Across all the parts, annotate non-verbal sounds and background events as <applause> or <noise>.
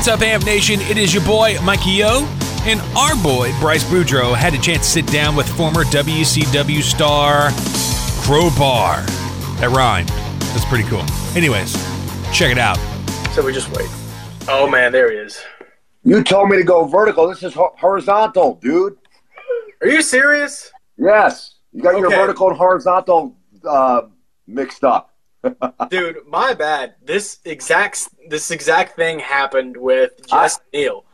What's up, Amp Nation? It is your boy, Mikey O, and our boy, Bryce Boudreau, had a chance to sit down with former WCW star Crowbar. That rhymed. That's pretty cool. Anyways, check it out. So we just wait. Oh man, there he is. You told me to go vertical. This is horizontal, dude. Are you serious? Yes. You got your vertical and horizontal uh, mixed up. Dude, my bad. This exact this exact thing happened with Jess Neal.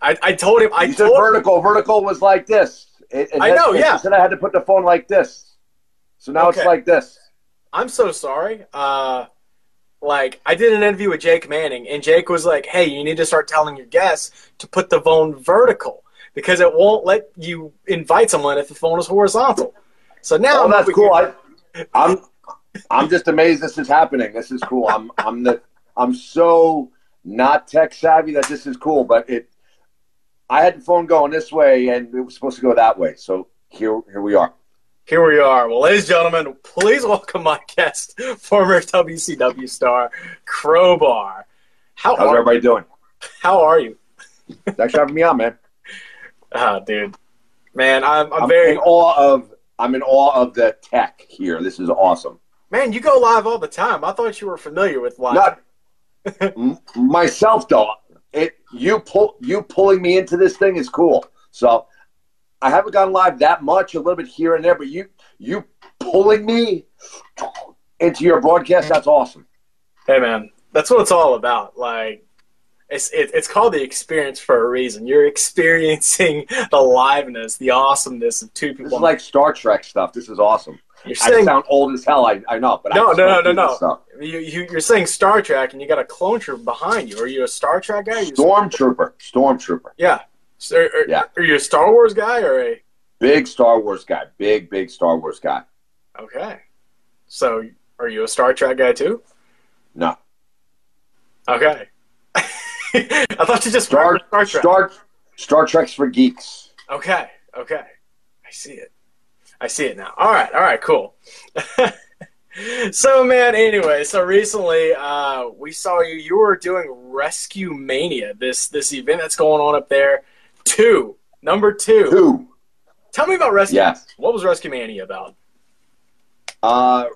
I, I told him I said told vertical. Vertical was like this. It, it I had- know, it- yeah. Said I had to put the phone like this. So now it's like this. I'm so sorry. Uh like I did an interview with Jake Manning and Jake was like, "Hey, you need to start telling your guests to put the phone vertical because it won't let you invite someone if the phone is horizontal." So now Oh, I'm that's cool. here- I, I'm I'm just amazed this is happening. This is cool. I'm I'm the I'm so not tech savvy that this is cool, but it I had the phone going this way and it was supposed to go that way. So here here we are. Here we are. Well, ladies and gentlemen, please welcome my guest, former WCW star Crowbar. How How's are everybody doing? how are you? Thanks for having me on, man. <laughs> Ah, dude, man, I'm I'm I'm very in awe of I'm in awe of the tech here. This is awesome. Man. You go live all the time. I thought you were familiar with live. Not myself though. It you pull you pulling me into this thing is cool. So I haven't gone live that much, a little bit here and there, but you you pulling me into your broadcast, that's awesome. Hey, man, that's what it's all about. Like, it's it, it's called the experience for a reason. You're experiencing the liveness, the awesomeness of two people. This is like Star Trek stuff. This is awesome. You're saying, I sound old as hell. I, I know, but No, just no, no, no, you, you you're saying Star Trek, and you got a clone trooper behind you. Are you a Star Trek guy? Stormtrooper, Stormtrooper, Yeah. So, are, Yeah. Are you a Star Wars guy or a? big Star Wars guy, big big Star Wars guy. Okay. So, are you a Star Trek guy too? No, Okay. <laughs> I thought you just Star Star Trek. Star Star Trek's for geeks. Okay. Okay. I see it. I see it now. All right. All right. Cool. <laughs> so, man. Anyway, so recently uh, we saw you. You were doing Rescue Mania. This this event that's going on up there. Two. Number two. Two. Tell me about Rescue. Yes. What was Rescue Mania about? Uh,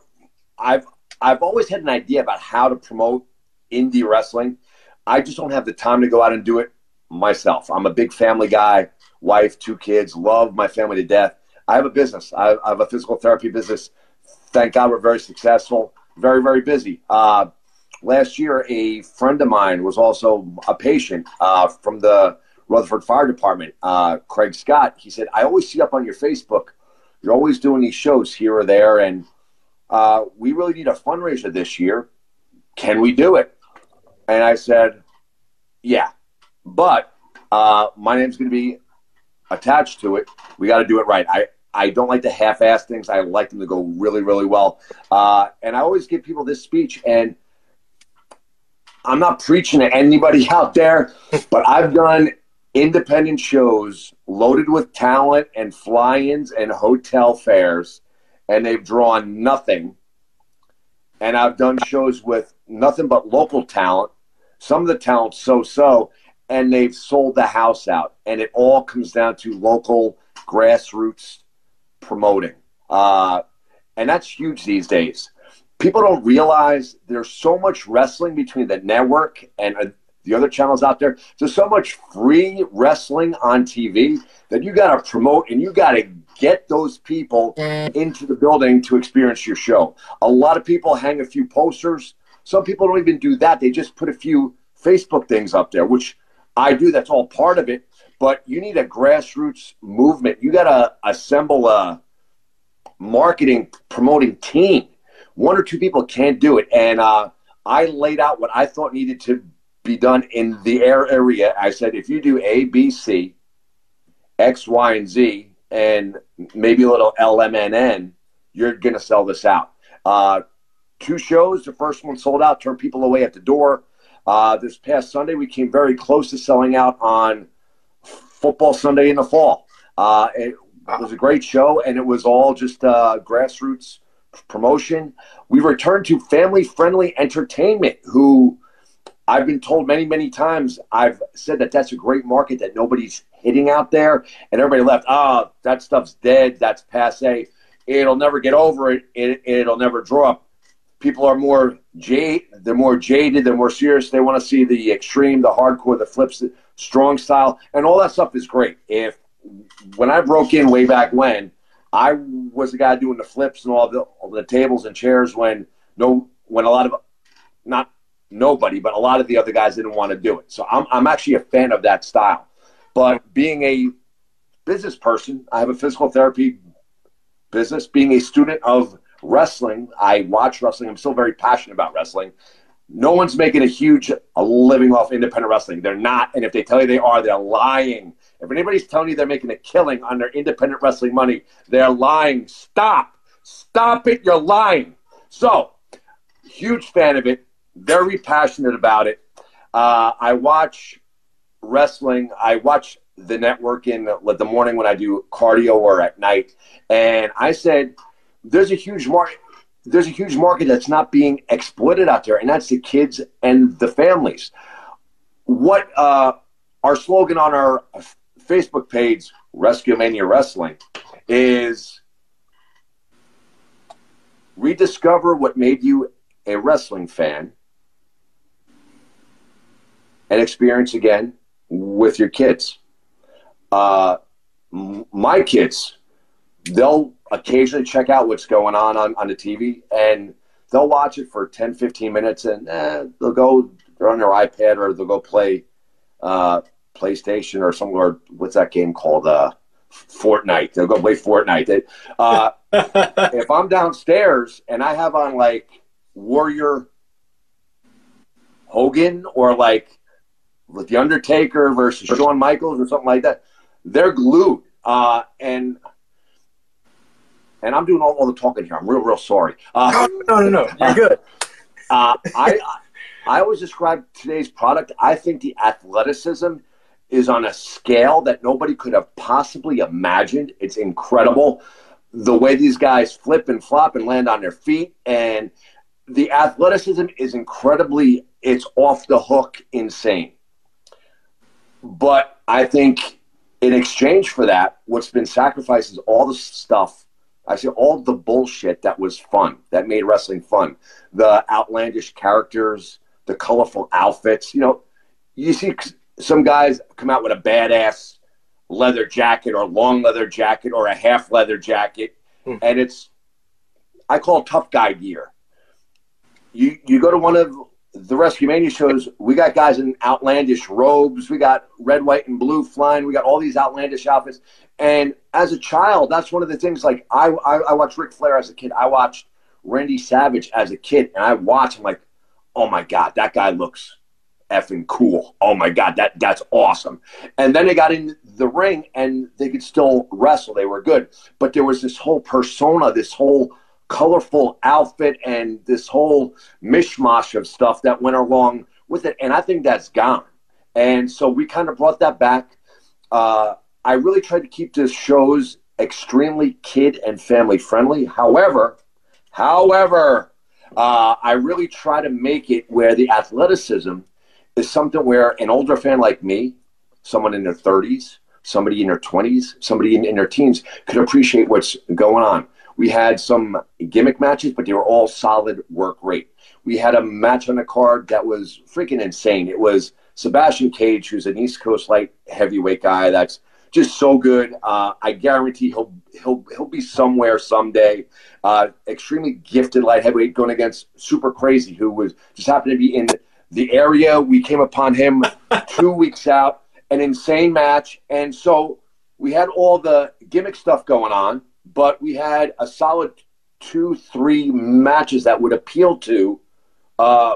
I've I've always had an idea about how to promote indie wrestling. I just don't have the time to go out and do it myself. I'm a big family guy, wife, two kids, love my family to death. I have a business. I, I have a physical therapy business. Thank God we're very successful. Very very busy. Uh, last year, a friend of mine was also a patient uh, from the Rutherford Fire Department. Uh, Craig Scott. He said, "I always see up on your Facebook. You're always doing these shows here or there, and." uh, we really need a fundraiser this year. Can we do it? And I said, yeah, but uh, my name's going to be attached to it. We got to do it right. I, I don't like to half-ass things. I like them to go really, really well. Uh, and I always give people this speech, and I'm not preaching to anybody <laughs> out there, but I've done independent shows loaded with talent and fly-ins and hotel fares and they've drawn nothing. And I've done shows with nothing but local talent, some of the talent so so, and they've sold the house out. And it all comes down to local grassroots promoting. Uh, and that's huge these days. People don't realize there's so much wrestling between the network and uh, the other channels out there. There's so much free wrestling on TV that you got to promote and you got to get those people into the building to experience your show. A lot of people hang a few posters. Some people don't even do that. They just put a few Facebook things up there, which I do. That's all part of it. But you need a grassroots movement. You got to assemble a marketing promoting team. One or two people can't do it. And uh, I laid out what I thought needed to be done in the air area. I said, if you do A, B, C, X, Y, and Z, and maybe a little LMNN, you're going to sell this out. Uh, two shows. The first one sold out, turned people away at the door. Uh, this past Sunday, we came very close to selling out on Football Sunday in the fall. Uh, it was a great show, and it was all just uh, grassroots promotion. We returned to family friendly entertainment, who I've been told many, many times. I've said that that's a great market that nobody's hitting out there, and everybody left. Ah, oh, that stuff's dead. That's passe. It'll never get over it. it it'll never drop. People are more jaded. They're more jaded. They're more serious. They want to see the extreme, the hardcore, the flips, strong style, and all that stuff is great. If when I broke in way back when, I was the guy doing the flips and all the all the tables and chairs when no when a lot of not nobody, but a lot of the other guys didn't want to do it. So I'm, I'm actually a fan of that style. But being a business person, I have a physical therapy business. Being a student of wrestling, I watch wrestling. I'm still very passionate about wrestling. No one's making a huge a living off independent wrestling. They're not. And if they tell you they are, they're lying. If anybody's telling you they're making a killing on their independent wrestling money, they're lying. Stop. Stop it. You're lying. So, huge fan of it very passionate about it. Uh, I watch wrestling. I watch the network in the morning when I do cardio or at night, and I said, "There's a huge market. There's a huge market that's not being exploited out there, and that's the kids and the families." What uh, our slogan on our Facebook page, Rescue Mania Wrestling, is rediscover what made you a wrestling fan and experience again with your kids. Uh, my kids, they'll occasionally check out what's going on, on on the TV and they'll watch it for 10, 15 minutes and eh, they'll go, they're on their iPad or they'll go play uh, PlayStation or or what's that game called? Uh, Fortnite. They'll go play Fortnite. They, uh, <laughs> if I'm downstairs and I have on like Warrior Hogan or like with the Undertaker versus Shawn Michaels or something like that, they're glued. Uh, and and I'm doing all, all, the talking here. I'm real, real sorry. Uh, no, no, no, You're good. <laughs> Uh, I I always describe today's product. I think the athleticism is on a scale that nobody could have possibly imagined. It's incredible the way these guys flip and flop and land on their feet and the athleticism is incredibly it's off the hook insane but I think in exchange for that, what's been sacrificed is all the stuff. I say all the bullshit that was fun, that made wrestling fun. The outlandish characters, the colorful outfits. You know, you see some guys come out with a badass leather jacket or long leather jacket or a half leather jacket, mm. and it's I call tough guy gear. You you go to one of the Rescue Mania shows, we got guys in outlandish robes. We got red, white, and blue flying. We got all these outlandish outfits. And as a child, that's one of the things. Like I, I, I watched Ric Flair as a kid. I watched Randy Savage as a kid, and I watch. I'm like, oh my god, that guy looks effing cool. Oh my god, that that's awesome. And then they got in the ring, and they could still wrestle. They were good, but there was this whole persona, this whole colorful outfit and this whole mishmash of stuff that went along with it. And I think that's gone. And so we kind of brought that back. Uh, I really tried to keep the shows extremely kid and family friendly. However, however, uh, I really try to make it where the athleticism is something where an older fan like me, someone in their 30s, somebody in their 20s, somebody in, in their teens could appreciate what's going on. We had some gimmick matches, but they were all solid work rate. We had a match on the card that was freaking insane. It was Sebastian Cage, who's an East Coast light heavyweight guy that's just so good. Uh, I guarantee he'll he'll he'll be somewhere someday. Uh, extremely gifted light heavyweight going against Super Crazy, who was just happened to be in the area. We came upon him <laughs> two weeks out, an insane match, and so we had all the gimmick stuff going on but we had a solid two, three matches that would appeal to a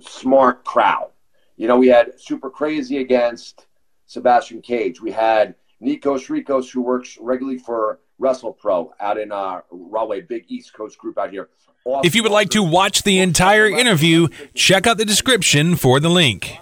smart crowd. You know, we had Super Crazy against Sebastian Cage. We had Nikos Ricos, who works regularly for WrestlePro out in uh, Rahway, big East Coast group out here. Awesome. If you would like to watch the entire interview, check out the description for the link.